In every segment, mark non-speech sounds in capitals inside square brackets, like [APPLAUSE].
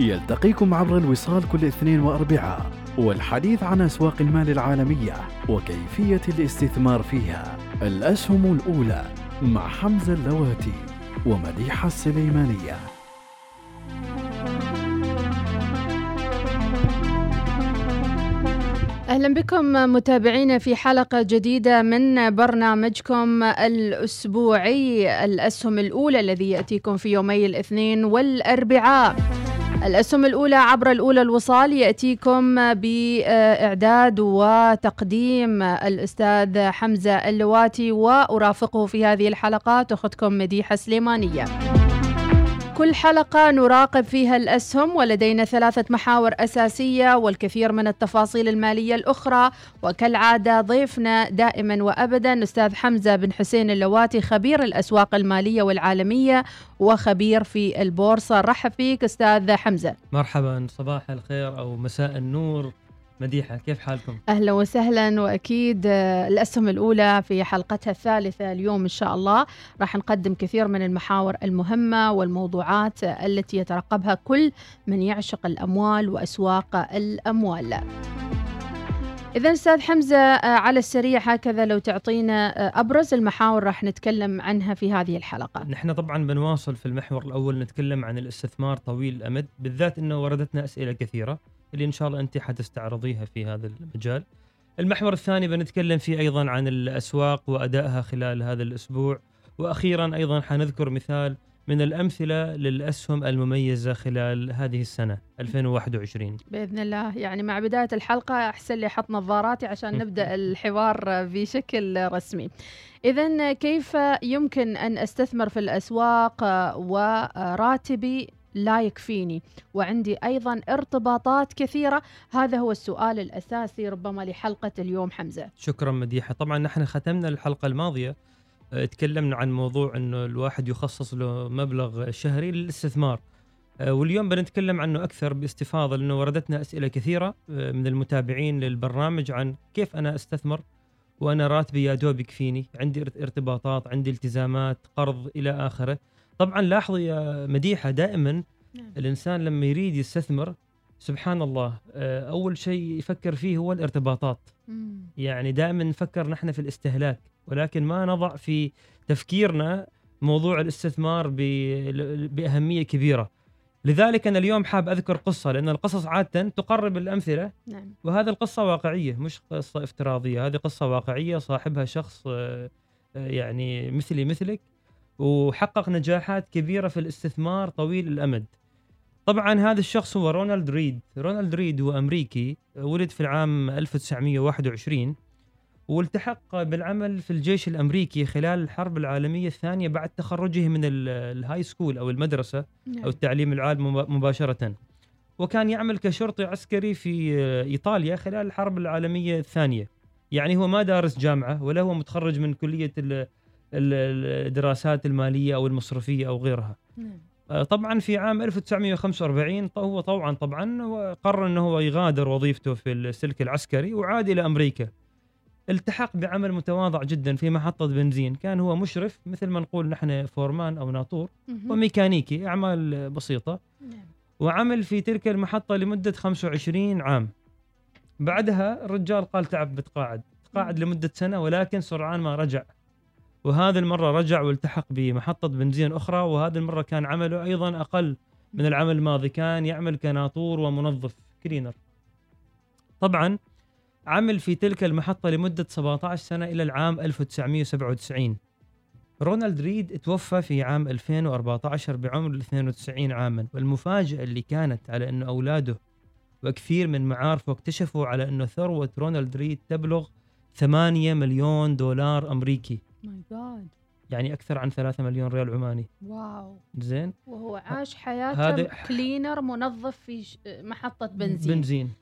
يلتقيكم عبر الوصال كل اثنين واربعاء والحديث عن أسواق المال العالمية وكيفية الاستثمار فيها الأسهم الأولى مع حمزة اللواتي ومديحة السليمانية أهلا بكم متابعينا في حلقة جديدة من برنامجكم الأسبوعي الأسهم الأولى الذي يأتيكم في يومي الاثنين والأربعاء. الأسهم الأولى عبر الأولى الوصال يأتيكم بإعداد وتقديم الأستاذ حمزة اللواتي وأرافقه في هذه الحلقات أختكم مديحة سليمانية. كل حلقة نراقب فيها الأسهم ولدينا ثلاثة محاور أساسية والكثير من التفاصيل المالية الأخرى. وكالعادة ضيفنا دائما وأبدا أستاذ حمزة بن حسين اللواتي خبير الأسواق المالية والعالمية وخبير في البورصة. رحب فيك أستاذ حمزة. مرحبا صباح الخير أو مساء النور. مديحة كيف حالكم؟ أهلا وسهلا وأكيد آه، الأسهم الأولى في حلقتها الثالثة اليوم إن شاء الله. راح نقدم كثير من المحاور المهمة والموضوعات التي يترقبها كل من يعشق الأموال وأسواق الأموال. إذا أستاذ حمزة آه، على السريع هكذا لو تعطينا آه، أبرز المحاور راح نتكلم عنها في هذه الحلقة. نحن طبعا بنواصل في المحور الأول نتكلم عن الاستثمار طويل الأمد بالذات أنه وردتنا أسئلة كثيرة. اللي إن شاء الله أنت حتستعرضيها في هذا المجال. المحور الثاني بنتكلم فيه أيضا عن الأسواق وأدائها خلال هذا الأسبوع وأخيرا أيضا حنذكر مثال من الأمثلة للأسهم المميزة خلال هذه السنة 2021 بإذن الله يعني مع بداية الحلقة أحسن لي أحط نظاراتي عشان نبدأ الحوار بشكل رسمي. اذا كيف يمكن أن أستثمر في الأسواق وراتبي لا يكفيني. وعندي أيضا ارتباطات كثيرة. هذا هو السؤال الأساسي ربما لحلقة اليوم حمزة. شكرا مديحة. طبعا نحن ختمنا الحلقة الماضية آه، تكلمنا عن موضوع إنه الواحد يخصص له مبلغ شهري للاستثمار. آه، واليوم بنتكلم عنه أكثر باستفاضة لأنه وردتنا أسئلة كثيرة آه، من المتابعين للبرنامج عن كيف أنا أستثمر وأنا راتبي يا دوب يكفيني. عندي ارتباطات عندي التزامات قرض إلى آخره. طبعا لاحظي يا مديحة دائما نعم. الإنسان لما يريد يستثمر سبحان الله آه، أول شيء يفكر فيه هو الارتباطات مم. يعني دائما نفكر نحن في الاستهلاك ولكن ما نضع في تفكيرنا موضوع الاستثمار بأهمية كبيرة لذلك أنا اليوم حاب أذكر قصة لأن القصص عادة تقرب الأمثلة نعم. وهذه القصة واقعية مش قصة افتراضية هذه قصة واقعية صاحبها شخص آه، آه، يعني مثلي مثلك وحقق نجاحات كبيرة في الاستثمار طويل الأمد. طبعا هذا الشخص هو رونالد ريد. رونالد ريد هو أمريكي ولد في العام 1921 والتحق بالعمل في الجيش الأمريكي خلال الحرب العالمية الثانية بعد تخرجه من ال high school أو المدرسة نعم. أو التعليم العالي مباشرة. وكان يعمل كشرطي عسكري في إيطاليا خلال الحرب العالمية الثانية. يعني هو ما دارس جامعة ولا هو متخرج من كلية الدراسات المالية أو المصرفية أو غيرها. نعم. آه، طبعا في عام 1945 هو طبعا طبعا قرر إنه هو يغادر وظيفته في السلك العسكري وعاد إلى أمريكا. التحق بعمل متواضع جدا في محطة بنزين كان هو مشرف مثل ما نقول نحن فورمان أو ناطور وميكانيكي أعمال بسيطة نعم. وعمل في تلك المحطة لمدة 25 عام بعدها الرجال قال تعب بتقاعد تقاعد لمدة سنة ولكن سرعان ما رجع وهذه المرة رجع والتحق بمحطة بنزين أخرى وهذه المرة كان عمله أيضا أقل من العمل الماضي. كان يعمل كناطور ومنظف كلينر. طبعا عمل في تلك المحطة لمدة 17 سنة إلى العام 1997 رونالد ريد توفى في عام 2014 بعمر 92 عاما. والمفاجأة اللي كانت على أنه أولاده وكثير من معارفه اكتشفوا على أنه ثروة رونالد ريد تبلغ 8 مليون دولار أمريكي. my God. يعني أكثر عن 3 مليون ريال عماني. واو. زين. وهو عاش حياته cleaner منظف في محطة بنزين. بنزين.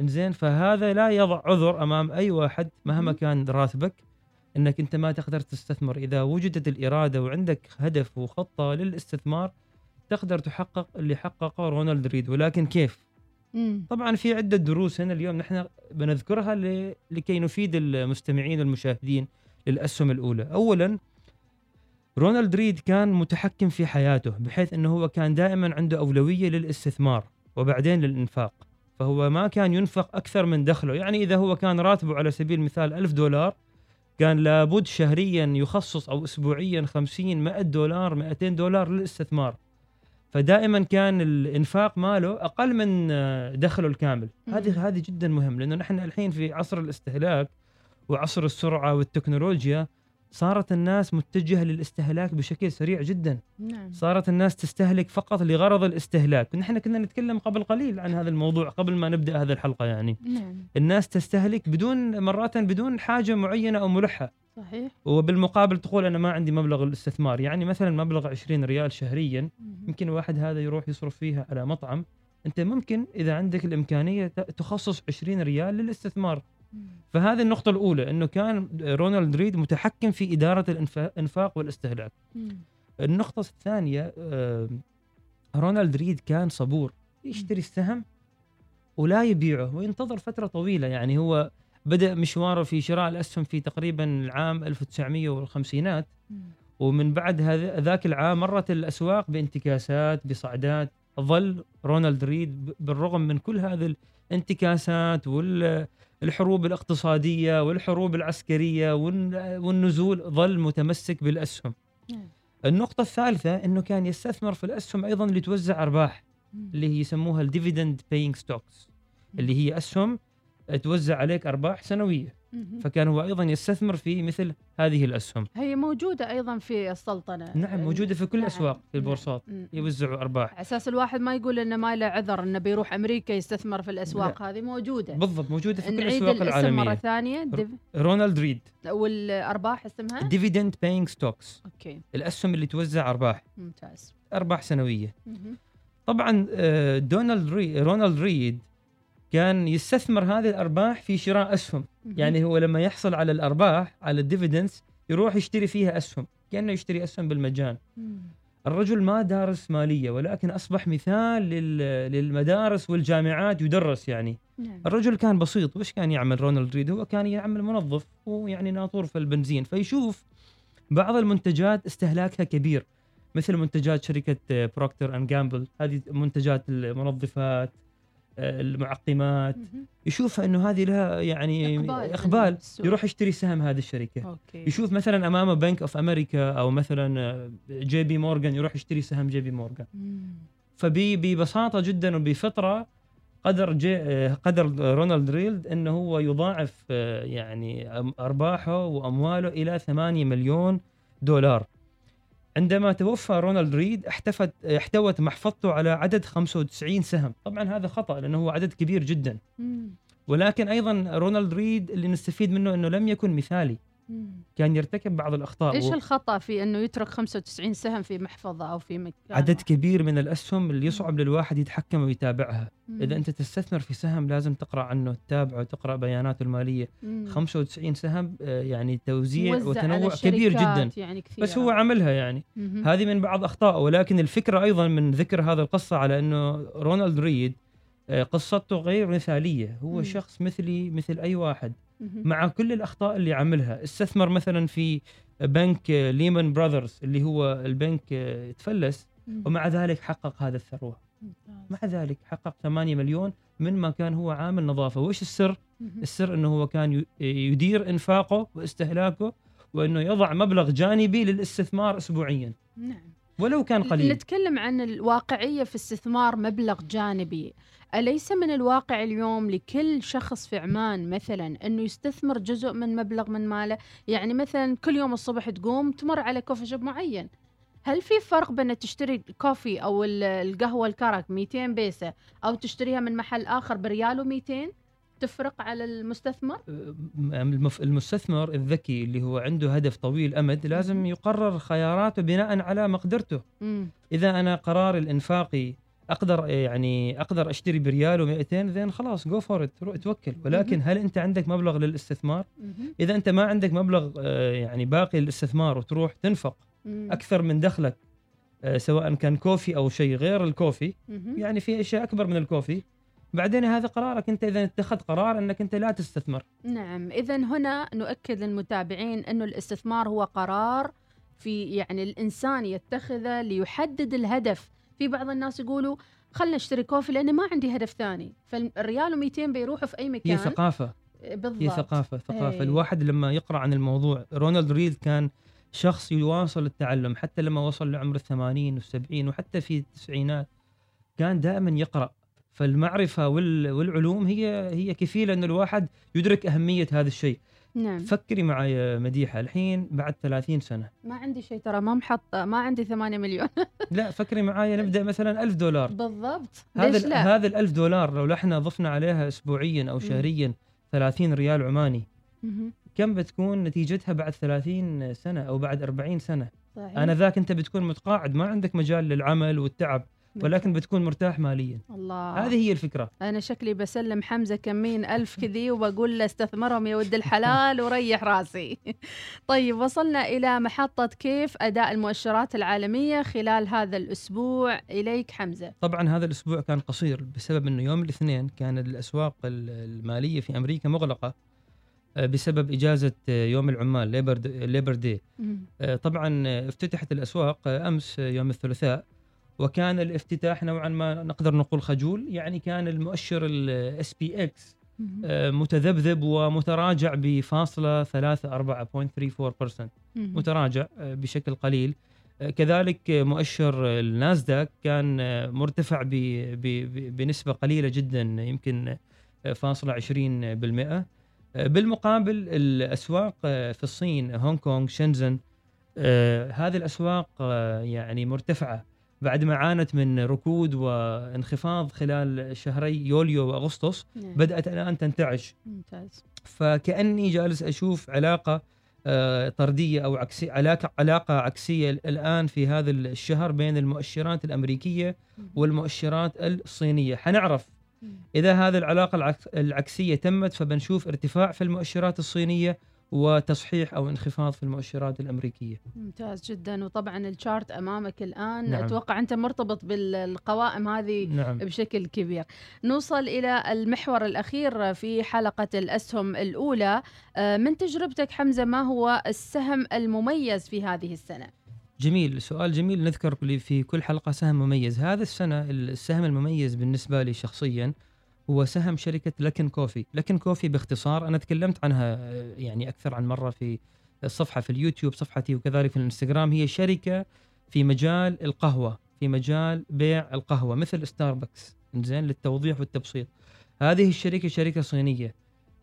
انزين فهذا لا يضع عذر أمام أي واحد مهما مهم. كان راتبك إنك أنت ما تقدر تستثمر. إذا وجدت الإرادة وعندك هدف وخطة للاستثمار تقدر تحقق اللي حققه رونالد ريد. ولكن كيف؟ مم. طبعا في عدة دروس هنا اليوم نحن بنذكرها لكي نفيد المستمعين والمشاهدين للأسهم الأولى، اولا رونالد ريد كان متحكم في حياته بحيث إنه هو كان دائما عنده أولوية للاستثمار وبعدين للإنفاق، فهو ما كان ينفق أكثر من دخله، يعني إذا هو كان راتبه على سبيل المثال ألف دولار كان لابد شهريا يخصص أو اسبوعيا 50 100 دولار 200 دولار للاستثمار. فدائما كان الإنفاق ماله أقل من دخله الكامل. هذه هذه جدا مهم لأنه نحن الحين في عصر الاستهلاك وعصر السرعة والتكنولوجيا صارت الناس متجهة للاستهلاك بشكل سريع جدا. نعم. صارت الناس تستهلك فقط لغرض الاستهلاك. نحن كنا نتكلم قبل قليل عن هذا الموضوع قبل ما نبدأ هذه الحلقة يعني. نعم. الناس تستهلك بدون مرات بدون حاجة معينة أو ملحة. صحيح. وبالمقابل تقول أنا ما عندي مبلغ الاستثمار. يعني مثلا مبلغ 20 ريال شهريا. يمكن واحد هذا يروح يصرف فيها على مطعم. أنت ممكن إذا عندك الإمكانية تخصص 20 ريال للاستثمار. فهذه النقطة الأولى إنه كان رونالد ريد متحكم في إدارة الإنفا- الإنفاق والاستهلاك. مم. النقطة الثانية آه، رونالد ريد كان صبور يشتري السهم ولا يبيعه وينتظر فترة طويلة. يعني هو بدأ مشواره في شراء الأسهم في تقريبا العام 1950 مم. ومن بعد هذا ذاك العام مرت الأسواق بانتكاسات بصعدات. ظل رونالد ريد بالرغم من كل هذه الانتكاسات والحروب الاقتصادية والحروب العسكرية والن- والنزول ظل متمسك بالأسهم. النقطة الثالثة إنه كان يستثمر في الأسهم أيضا لتوزع أرباح. اللي هي يسموها ال dividend paying stocks اللي هي أسهم توزع عليك أرباح سنوية. فكان هو أيضا يستثمر في مثل هذه الأسهم. هي موجودة أيضا في السلطنة. نعم موجودة في كل نعم. الأسواق في نعم. البورصات مم. يوزعوا أرباح. على أساس الواحد ما يقول إنه ما له عذر إنه بيروح أمريكا يستثمر في الأسواق هذه موجودة. بالضبط موجودة في كل الأسواق الاسم مرة العالميه ثانية div... رونالد ريد. والأرباح اسمها؟ dividend paying stocks okay. الأسهم اللي توزع أرباح. ممتاز. أرباح سنوية. مهم. طبعا آه، دونالد ري رونالد ريد كان يستثمر هذه الأرباح في شراء أسهم. يعني هو لما يحصل على الأرباح على ال dividends يروح يشتري فيها أسهم كأنه يشتري أسهم بالمجان. الرجل ما دارس مالية ولكن أصبح مثال لل- للمدارس والجامعات يدرس يعني. نعم. الرجل كان بسيط وش كان يعمل؟ رونالد ريد هو كان يعمل منظف ويعني ناطور في البنزين. فيشوف بعض المنتجات استهلاكها كبير مثل منتجات شركة Procter and Gamble هذه منتجات المنظفات المعقمات مهم. يشوف إنه هذه لها يعني إقبال إقبال بالسوق. يروح يشتري سهم هذه الشركة okay يشوف مثلا امامه Bank of America أو مثلا آه، JP Morgan يروح يشتري سهم JP Morgan. فببساطه جدا وبفطرة قدر جي آه، قدر رونالد ريد إنه هو يضاعف آه، يعني أرباحه وأمواله إلى 8 مليون دولار. عندما توفى رونالد ريد احتفت احتوت محفظته على عدد 95 سهم، طبعا هذا خطأ لأنه هو عدد كبير جدا،. ولكن أيضا رونالد ريد اللي نستفيد منه إنه لم يكن مثالي،. كان يرتكب بعض الأخطاء إيش و- الخطأ في إنه يترك 95 سهم في محفظة أو في مكان عدد كبير من الأسهم اللي يصعب للواحد يتحكم ويتابعها. مم. إذا أنت تستثمر في سهم لازم تقرأ عنه تتابعه تقرا بياناته المالية مم. 95 سهم آه، يعني توزيع وتنوع كبير جدا يعني كثير بس هو عملها يعني مهم. هذه من بعض أخطائه ولكن الفكرة أيضا من ذكر هذا القصة على إنه رونالد ريد قصته غير مثالية هو مم. شخص مثلي مثل أي واحد. مع كل الأخطاء اللي عملها استثمر مثلا في بنك آه، ليمان براذرز اللي هو البنك آه، تفلس. ومع ذلك حقق هذا الثروة. مع ذلك حقق 8 مليون من ما كان هو عامل نظافة وإيش السر. السر إنه هو كان يدير إنفاقه واستهلاكه وإنه يضع مبلغ جانبي للاستثمار اسبوعيا نعم ولو كان قليل. نتكلم عن الواقعية في استثمار مبلغ جانبي. أليس من الواقع اليوم لكل شخص في عمان مثلا أنه يستثمر جزء من مبلغ من ماله؟ يعني مثلا كل يوم الصبح تقوم تمر على coffee shop معين. هل في فرق بين تشتري coffee أو ال- القهوة الكرك 200 بيسة أو تشتريها من محل آخر بريال و200 تفرق على المستثمر؟ المستثمر الذكي اللي هو عنده هدف طويل أمد لازم. يقرر خياراته بناء على مقدرته مم. إذا أنا قراري الإنفاقي أقدر يعني أقدر أشتري بريال و200 زين خلاص go for it توكل ولكن هل أنت عندك مبلغ للاستثمار؟ إذا أنت ما عندك مبلغ آه، يعني باقي للاستثمار وتروح تنفق أكثر من دخلك آه، سواء كان coffee أو شيء غير ال coffee يعني في أشياء أكبر من ال coffee بعدين هذا قرارك. انت إذا اتخذت قرار انك انت لا تستثمر. نعم. إذا هنا نؤكد للمتابعين أنه الاستثمار هو قرار في يعني الإنسان يتخذه ليحدد الهدف. في بعض الناس يقولوا خلنا نشتري coffee لأنه ما عندي هدف ثاني. فالريال و200 بيروحوا في أي مكان. هي ثقافة. بالضبط هي ثقافة ثقافة. هي. الواحد لما يقرأ عن الموضوع رونالد ريد كان شخص يواصل التعلم. حتى لما وصل لعمر الثمانين والسبعين وحتى في التسعينات كان دائما يقرأ. فالمعرفة والعلوم هي هي كفيلة إن الواحد يدرك أهمية هذا الشيء. نعم. فكري معي مديحة الحين بعد 30 سنة. ما عندي شيء ترى ما محطه ما عندي 8 مليون. [LAUGHS] لا فكري معي نبدأ مثلا 1000 دولار. بالضبط. هذا ليش لا؟ هذا ال 1000 دولار لو إحنا ضفنا عليها اسبوعيا أو شهريا 30 ريال عماني كم بتكون نتيجتها بعد 30 سنة أو بعد 40 سنة؟ صحيح. أنا ذاك أنت بتكون متقاعد ما عندك مجال للعمل والتعب. ولكن بتكون مرتاح ماليا. الله. هذه هي الفكرة. أنا شكلي بسلم حمزة كمين ألف كذي وبقول له استثمرهم يا ود الحلال وريح راسي. [LAUGHS] طيب وصلنا إلى محطة كيف أداء المؤشرات العالمية خلال هذا الأسبوع. إليك حمزة. طبعا هذا الأسبوع كان قصير بسبب إنه يوم الاثنين كان الأسواق المالية في أمريكا مغلقة آه، بسبب إجازة آه، يوم العمال Labor Labor Day طبعا آه، افتتحت الأسواق أمس يوم الثلاثاء. وكان الافتتاح نوعا ما نقدر نقول خجول يعني كان المؤشر ال SPX متذبذب ومتراجع بفاصلة 3 4.34% متراجع آه، بشكل قليل. آه، كذلك مؤشر الناسداك كان آه، مرتفع بنسبة قليلة جدا يمكن فاصلة 20% بالمقابل الأسواق في الصين هونغ كونغ شنزن هذه الأسواق يعني مرتفعة. بعد ما عانت من ركود وانخفاض خلال شهري يوليو وأغسطس نعم. بدأت الآن تنتعش. ممتاز. فكأني جالس أشوف علاقة آه، طردية أو عكسيه علاقه علاقة عكسية الآن في هذا الشهر بين المؤشرات الأمريكية والمؤشرات الصينية. حنعرف إذا هذه العلاقة العكسية تمت فبنشوف ارتفاع في المؤشرات الصينية وتصحيح أو انخفاض في المؤشرات الأمريكية. ممتاز جدا وطبعا الشارت أمامك الآن نعم. أتوقع أنت مرتبط بالقوائم هذه نعم. بشكل كبير. نوصل إلى المحور الأخير في حلقة الأسهم الأولى آه، من تجربتك حمزة ما هو السهم المميز في هذه السنة؟ جميل سؤال جميل نذكر في كل حلقة سهم مميز هذا السنة السهم المميز بالنسبة لي شخصيا هو سهم شركة لكن كوفي، لكن كوفي باختصار أنا تكلمت عنها آه، يعني أكثر عن مرة في الصفحه في اليوتيوب صفحتي وكذلك في الإنستغرام هي شركة في مجال القهوة، في مجال بيع القهوة مثل ستاربكس زين للتوضيح والتبسيط. هذه الشركة شركة صينية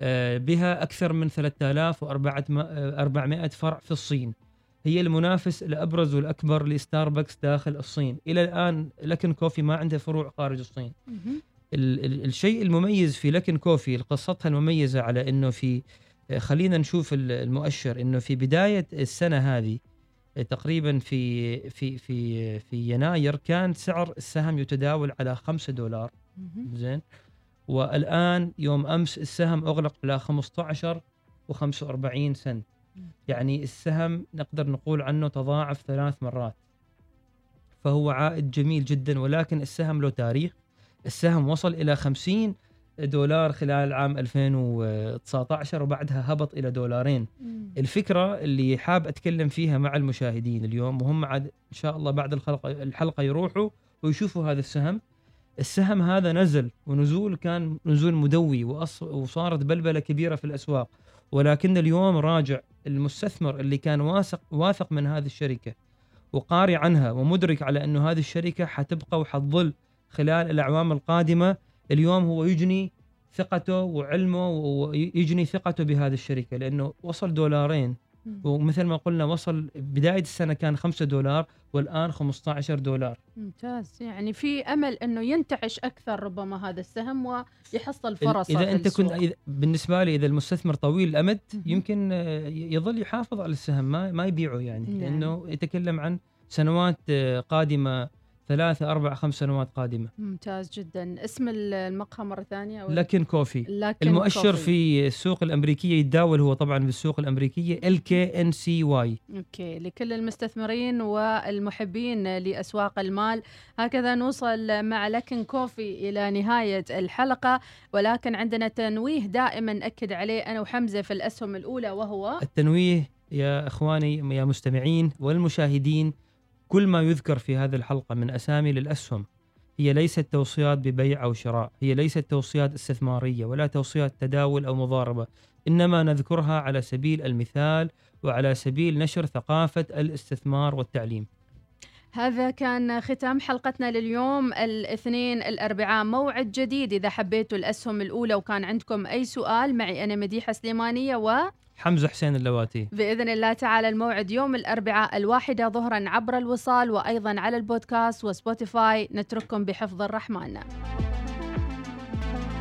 آه، بها أكثر من 3400 فرع في الصين. هي المنافس الأبرز والأكبر لستاربكس داخل الصين، إلى الآن لكن كوفي ما عنده فروع خارج الصين. ال ال الشيء المميز في لكن كوفي قصتها المميزة على إنه في خلينا نشوف المؤشر إنه في بداية السنة هذه تقريبا في في في في يناير كان سعر السهم يتداول على 5 دولار. زين. والآن يوم أمس السهم أغلق على 15 و45 سنت. يعني السهم نقدر نقول عنه تضاعف ثلاث مرات. فهو عائد جميل جدا ولكن السهم له تاريخ. السهم وصل إلى 50 دولار خلال عام 2019 وبعدها هبط إلى دولارين. مم. الفكرة اللي حاب أتكلم فيها مع المشاهدين اليوم وهم عاد إن شاء الله بعد الحلقة الحلقة يروحوا ويشوفوا هذا السهم. السهم هذا نزل ونزول كان نزول مدوي وصارت بلبلة كبيرة في الأسواق. ولكن اليوم راجع المستثمر اللي كان واثق واثق من هذه الشركة وقاري عنها ومدرك على أنه هذه الشركة حتبقى وحتظل خلال الأعوام القادمة اليوم هو يجني ثقته وعلمه ويجني ثقته بهذه الشركة لأنه وصل دولارين. ومثل ما قلنا وصل بداية السنة كان 5 دولار والآن 15 دولار. ممتاز. يعني في أمل أنه ينتعش أكثر ربما هذا السهم ويحصل فرص إذا أنت كنت بالنسبة لي إذا المستثمر طويل الأمد يمكن يظل يحافظ على السهم ما ما يبيعه يعني. نعم. لأنه يتكلم عن سنوات قادمة ثلاثة أربع خمس سنوات قادمة. ممتاز جدا. اسم المقهى مرة ثانية أو لكن كوفي. لكن المؤشر كوفي. في السوق الأمريكية يتداول هو طبعا في السوق الأمريكية LKNCY okay. لكل المستثمرين والمحبين لأسواق المال. هكذا نوصل مع لكن coffee إلى نهاية الحلقة. ولكن عندنا تنويه دائما ناكد عليه أنا وحمزة في الأسهم الأولى وهو التنويه يا إخواني يا مستمعين والمشاهدين كل ما يذكر في هذه الحلقة من أسامي للأسهم هي ليست توصيات ببيع أو شراء هي ليست توصيات استثمارية ولا توصيات تداول أو مضاربة إنما نذكرها على سبيل المثال وعلى سبيل نشر ثقافة الاستثمار والتعليم. هذا كان ختام حلقتنا لليوم الاثنين الأربعاء موعد جديد إذا حبيتوا الأسهم الأولى وكان عندكم أي سؤال معي أنا مديحة سليمانية و حمزة حسين اللواتي. بإذن الله تعالى الموعد يوم الأربعاء الواحدة ظهرا عبر الوصال وأيضا على البودكاست وسبوتيفاي. نترككم بحفظ الرحمن.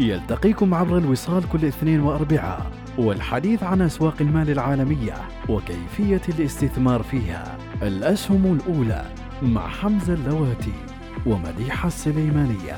يلتقيكم عبر الوصال كل اثنين وأربعاء والحديث عن أسواق المال العالمية وكيفية الاستثمار فيها. الأسهم الأولى مع حمزة اللواتي ومديحة السليمانية.